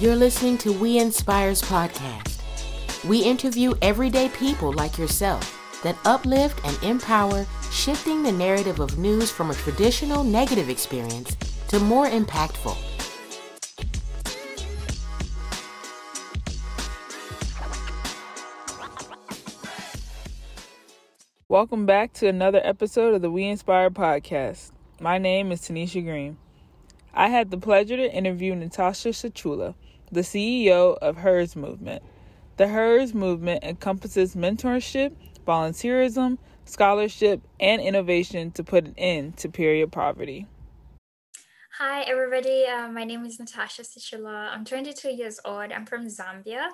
You're listening to We Inspires podcast. We interview everyday people like yourself that uplift and empower, shifting the narrative of news from a traditional negative experience to more impactful. Welcome back to another episode of the We Inspire podcast. My name is Tanisha Green. I had the pleasure to interview Natasha Sichula, the CEO of HERS Movement. The HERS Movement encompasses mentorship, volunteerism, scholarship, and innovation to put an end to period poverty. Hi, everybody. Uh, my name is Natasha Sichula. I'm 22 years old. I'm from Zambia,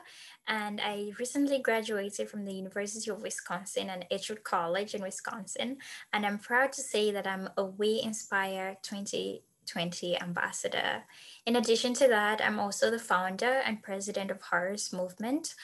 and I recently graduated from the University of Wisconsin and Edgewood College in Wisconsin. And I'm proud to say that I'm a We Inspire 20 20 ambassador. In addition to that, I'm also the founder and president of HERS Movement.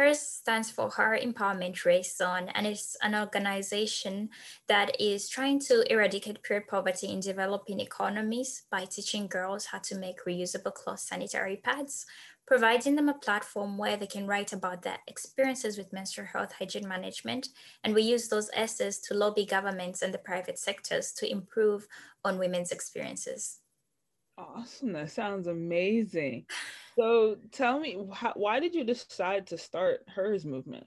HERS stands for Her Empowerment Race Zone, and it's an organization that is trying to eradicate period poverty in developing economies by teaching girls how to make reusable cloth sanitary pads, providing them a platform where they can write about their experiences with menstrual health hygiene management. And we use those essays to lobby governments and the private sectors to improve on women's experiences. Awesome. That sounds amazing. So tell me, why did you decide to start HERS movement?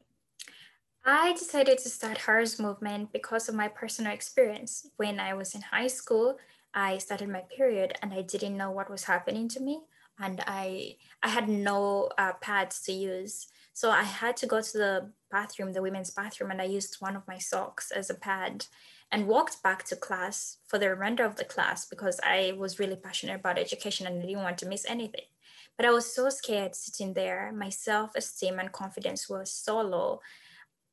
I decided to start HERS movement because of my personal experience. When I was in high school, I started my period and I didn't know what was happening to me and I I had no uh, pads to use. So I had to go to the bathroom, the women's bathroom, and I used one of my socks as a pad and walked back to class for the remainder of the class because I was really passionate about education and I didn't want to miss anything. But I was so scared sitting there. My self esteem and confidence was so low.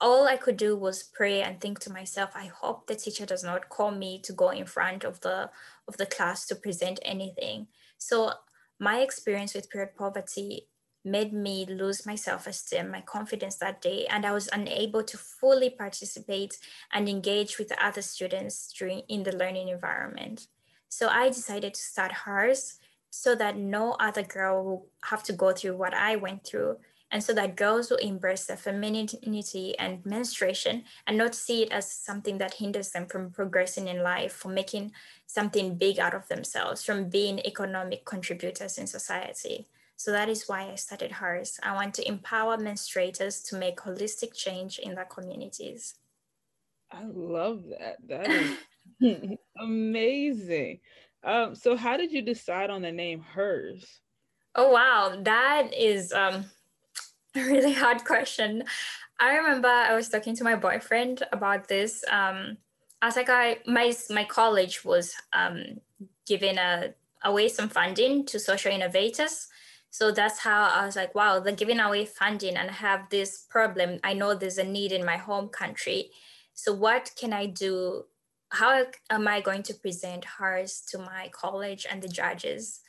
All I could do was pray and think to myself, I hope the teacher does not call me to go in front of the of the class to present anything. So my experience with period poverty made me lose my self-esteem my confidence that day and i was unable to fully participate and engage with the other students during in the learning environment so i decided to start hers so that no other girl will have to go through what i went through and so that girls will embrace their femininity and menstruation and not see it as something that hinders them from progressing in life, from making something big out of themselves, from being economic contributors in society. So that is why I started HERS. I want to empower menstruators to make holistic change in their communities. I love that. That is amazing. Um, so how did you decide on the name HERS? Oh wow, that is um a really hard question. I remember I was talking to my boyfriend about this. Um, I was like, I my my college was um, giving a away some funding to social innovators. So that's how I was like, wow, they're giving away funding and I have this problem. I know there's a need in my home country. So what can I do? How am I going to present HERS to my college and the judges?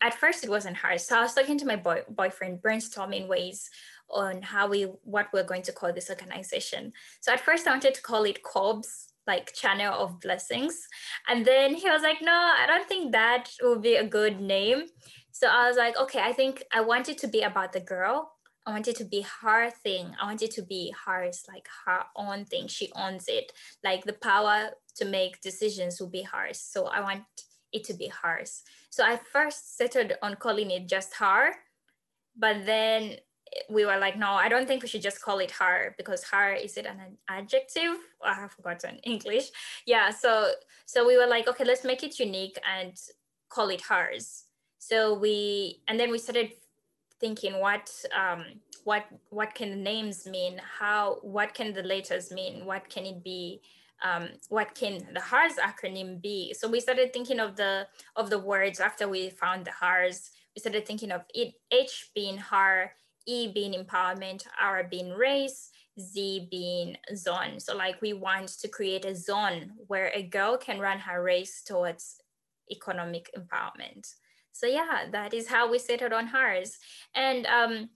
at first it wasn't hard. So I was talking to my boy, boyfriend, brainstorming ways on how we what we're going to call this organization. So at first I wanted to call it COBS, like Channel of Blessings. And then he was like, no, I don't think that will be a good name. So I was like, okay, I think I want it to be about the girl. I want it to be her thing. I want it to be hers, like her own thing. She owns it. Like the power to make decisions will be hers. So I want it to be hers. So I first settled on calling it just her, but then we were like, no, I don't think we should just call it her because her is it an adjective? I have forgotten English. Yeah, so so we were like, okay, let's make it unique and call it hers. So we and then we started thinking what um what what can the names mean? How what can the letters mean? What can it be? um, what can the HERS acronym be? So we started thinking of the of the words after we found the HERS. We started thinking of it, H being her, E being empowerment, R being race, Z being zone. So like we want to create a zone where a girl can run her race towards economic empowerment. So yeah, that is how we settled on HERS. And um,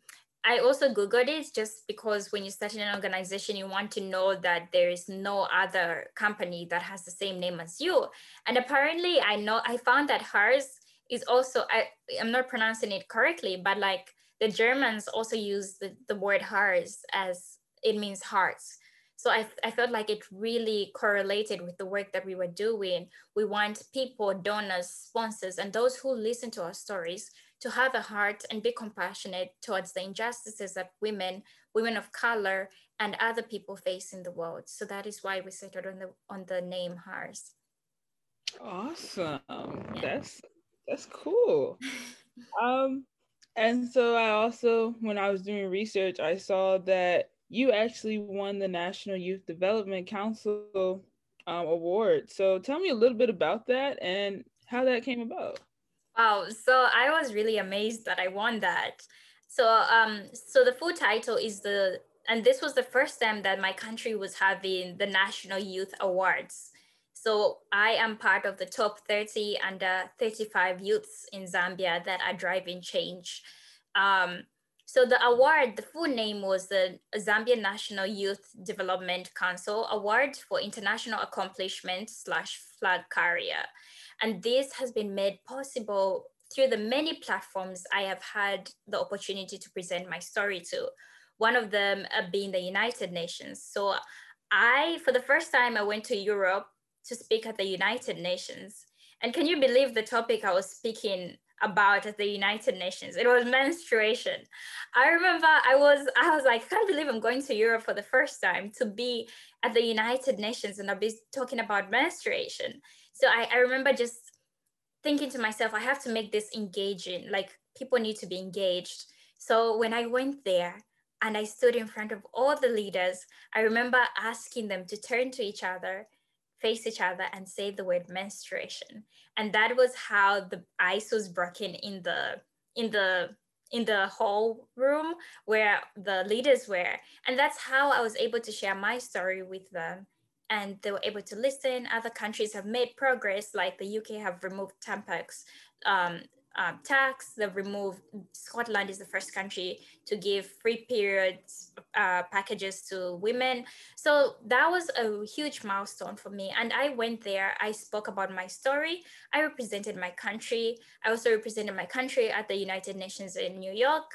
I also Googled it just because when you start in an organization, you want to know that there is no other company that has the same name as you. And apparently, I know I found that hers is also I I'm not pronouncing it correctly, but like the Germans also use the, the word Herz as it means hearts. So I, I felt like it really correlated with the work that we were doing. We want people, donors, sponsors, and those who listen to our stories to have a heart and be compassionate towards the injustices that women, women of color, and other people face in the world. So that is why we settled on the on the name HERS. Awesome. Yeah. That's that's cool. um, and so I also, when I was doing research, I saw that you actually won the National Youth Development Council um, award. So tell me a little bit about that and how that came about. Wow, so I was really amazed that I won that. So, um, so the full title is the, and this was the first time that my country was having the National Youth Awards. So I am part of the top 30 under 35 youths in Zambia that are driving change. Um, so the award, the full name was the Zambia National Youth Development Council Award for International Accomplishment slash Flag Carrier. And this has been made possible through the many platforms I have had the opportunity to present my story to. One of them uh, being the United Nations. So I, for the first time, I went to Europe to speak at the United Nations. And can you believe the topic I was speaking about at the United Nations? It was menstruation. I remember I was I was like, I can't believe I'm going to Europe for the first time to be at the United Nations and I'll be talking about menstruation. So I, I remember just thinking to myself, I have to make this engaging. Like people need to be engaged. So when I went there, and I stood in front of all the leaders. I remember asking them to turn to each other face each other and say the word menstruation. And that was how the ice was broken in the in the in the whole room where the leaders were. And that's how i was able to share my story with them. And they were able to listen. Other countries have made progress like the uk have removed tampons um, um, tax. They've removed, Scotland is the first country to give free periods uh, packages to women. So that was a huge milestone for me. And I went there, I spoke about my story. I represented my country. I also represented my country at the United Nations in New York.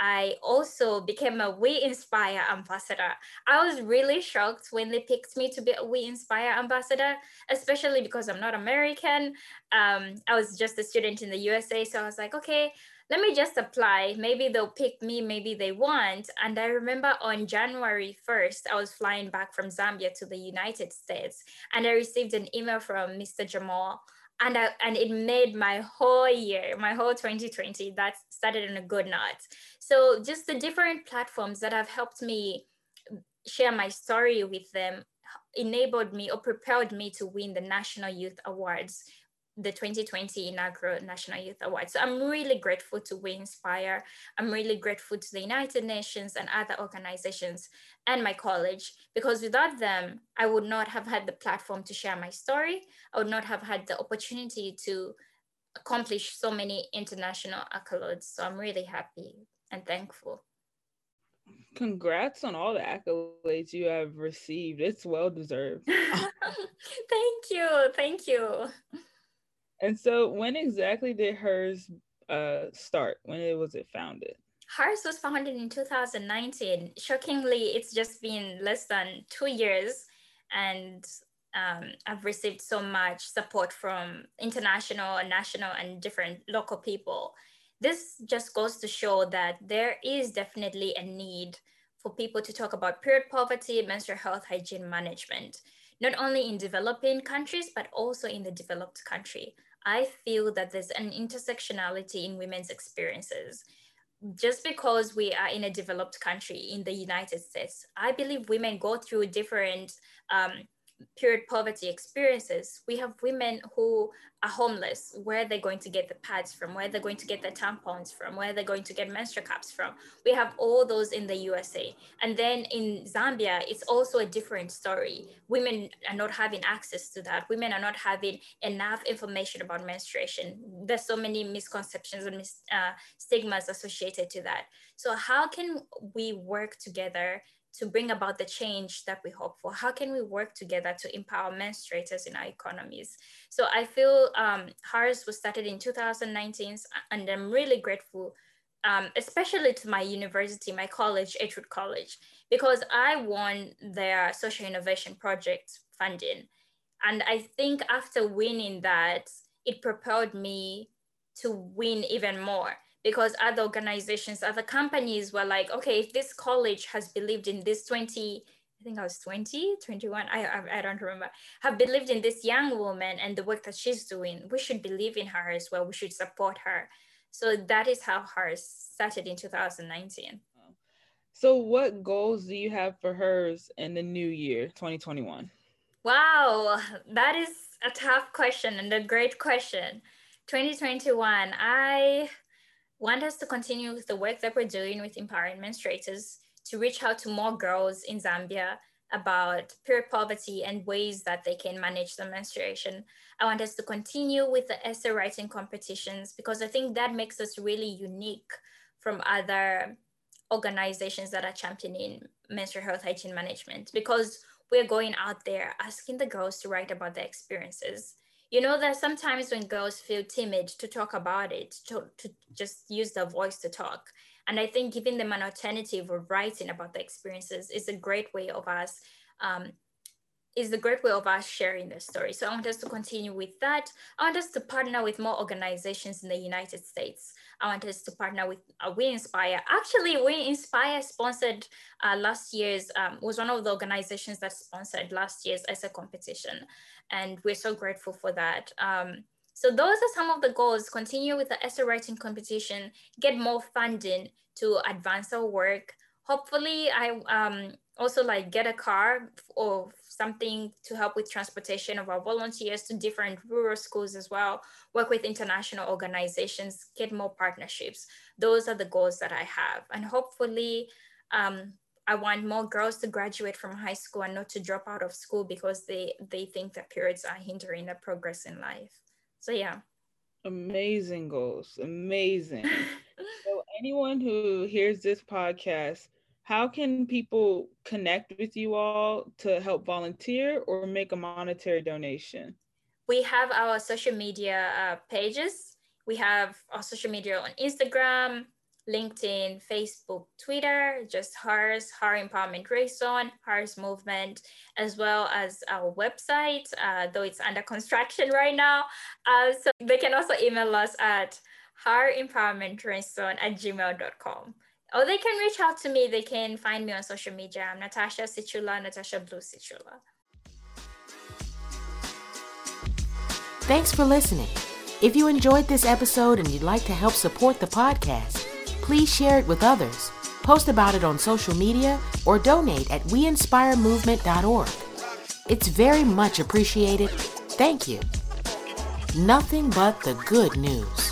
I also became a We Inspire ambassador. I was really shocked when they picked me to be a We Inspire ambassador, especially because I'm not American. Um, I was just a student in the USA. So I was like, okay, let me just apply. Maybe they'll pick me, maybe they won't. And I remember on January 1st, I was flying back from Zambia to the United States, and I received an email from Mr. Jamal and I, and it made my whole year, my whole 2020, that started on a good note. So just the different platforms that have helped me share my story with them enabled me or propelled me to win the National Youth Awards, the 2020 inaugural National Youth Award. So I'm really grateful to We Inspire. I'm really grateful to the United Nations and other organizations and my college, because without them, I would not have had the platform to share my story. I would not have had the opportunity to accomplish so many international accolades. So I'm really happy and thankful. Congrats on all the accolades you have received. It's well deserved. thank you. Thank you. And so when exactly did hers uh, start? When was it founded? HERS was founded in 2019. Shockingly, it's just been less than two years, and um, I've received so much support from international, national, and different local people. This just goes to show that there is definitely a need for people to talk about period poverty, menstrual health, hygiene management, not only in developing countries, but also in the developed country. I feel that there's an intersectionality in women's experiences. Just because we are in a developed country in the United States, I believe women go through different um, period poverty experiences. We have women who are homeless. Where are they're going to get the pads from? Where are they're going to get the tampons from? Where are they're going to get menstrual cups from? We have all those in the USA. And then in Zambia, it's also a different story. Women are not having access to that. Women are not having enough information about menstruation. There's so many misconceptions and mis- uh, stigmas associated to that. So how can we work together to bring about the change that we hope for? How can we work together to empower menstruators in our economies? So I feel um, HERS was started in 2019, and I'm really grateful, um, especially to my university, my college, Edgewood College, because I won their social innovation project funding. And I think after winning that, it propelled me to win even more because other organizations, other companies were like, okay, if this college has believed in this 20, I think I was 20, 21, I, I, I, don't remember, have believed in this young woman and the work that she's doing, we should believe in her as well. We should support her. So that is how HERS started in 2019. So what goals do you have for HERS in the new year, 2021? Wow, that is a tough question and a great question. 2021, I want us to continue with the work that we're doing with empowering menstruators to reach out to more girls in Zambia about period poverty and ways that they can manage the menstruation. I want us to continue with the essay writing competitions because I think that makes us really unique from other organizations that are championing menstrual health hygiene management because we're going out there asking the girls to write about their experiences you know that sometimes when girls feel timid to talk about it to, to just use their voice to talk. And i think giving them an alternative of writing about the experiences is a great way of us um, is a great way of us sharing the story. So I want us to continue with that. I want us to partner with more organizations in the United States. I want us to partner with uh, We Inspire. Actually, We Inspire sponsored uh, last year's, um, was one of the organizations that sponsored last year's essay competition. And we're so grateful for that. Um, so those are some of the goals. Continue with the essay writing competition, get more funding to advance our work. Hopefully, I um, also like get a car or something to help with transportation of our volunteers to different rural schools as well, work with international organizations, get more partnerships. Those are the goals that I have. And hopefully, um, I want more girls to graduate from high school and not to drop out of school because they, they think that periods are hindering their progress in life. So, yeah. Amazing goals. Amazing. anyone who hears this podcast, how can people connect with you all to help volunteer or make a monetary donation? We have our social media uh, pages. We have our social media on Instagram, LinkedIn, Facebook, Twitter, just HERS, HER Empowerment Race Zone, HERS Movement, as well as our website, uh, though it's under construction right now. Uh, so they can also email us at herempowermentraison at gmail.com or they can reach out to me. They can find me on social media. I'm Natasha Sichula, Natasha Blue Sichula. Thanks for listening. If you enjoyed this episode and you'd like to help support the podcast, please share it with others, post about it on social media, or donate at weinspiremovement.org. It's very much appreciated. Thank you. Nothing but the good news.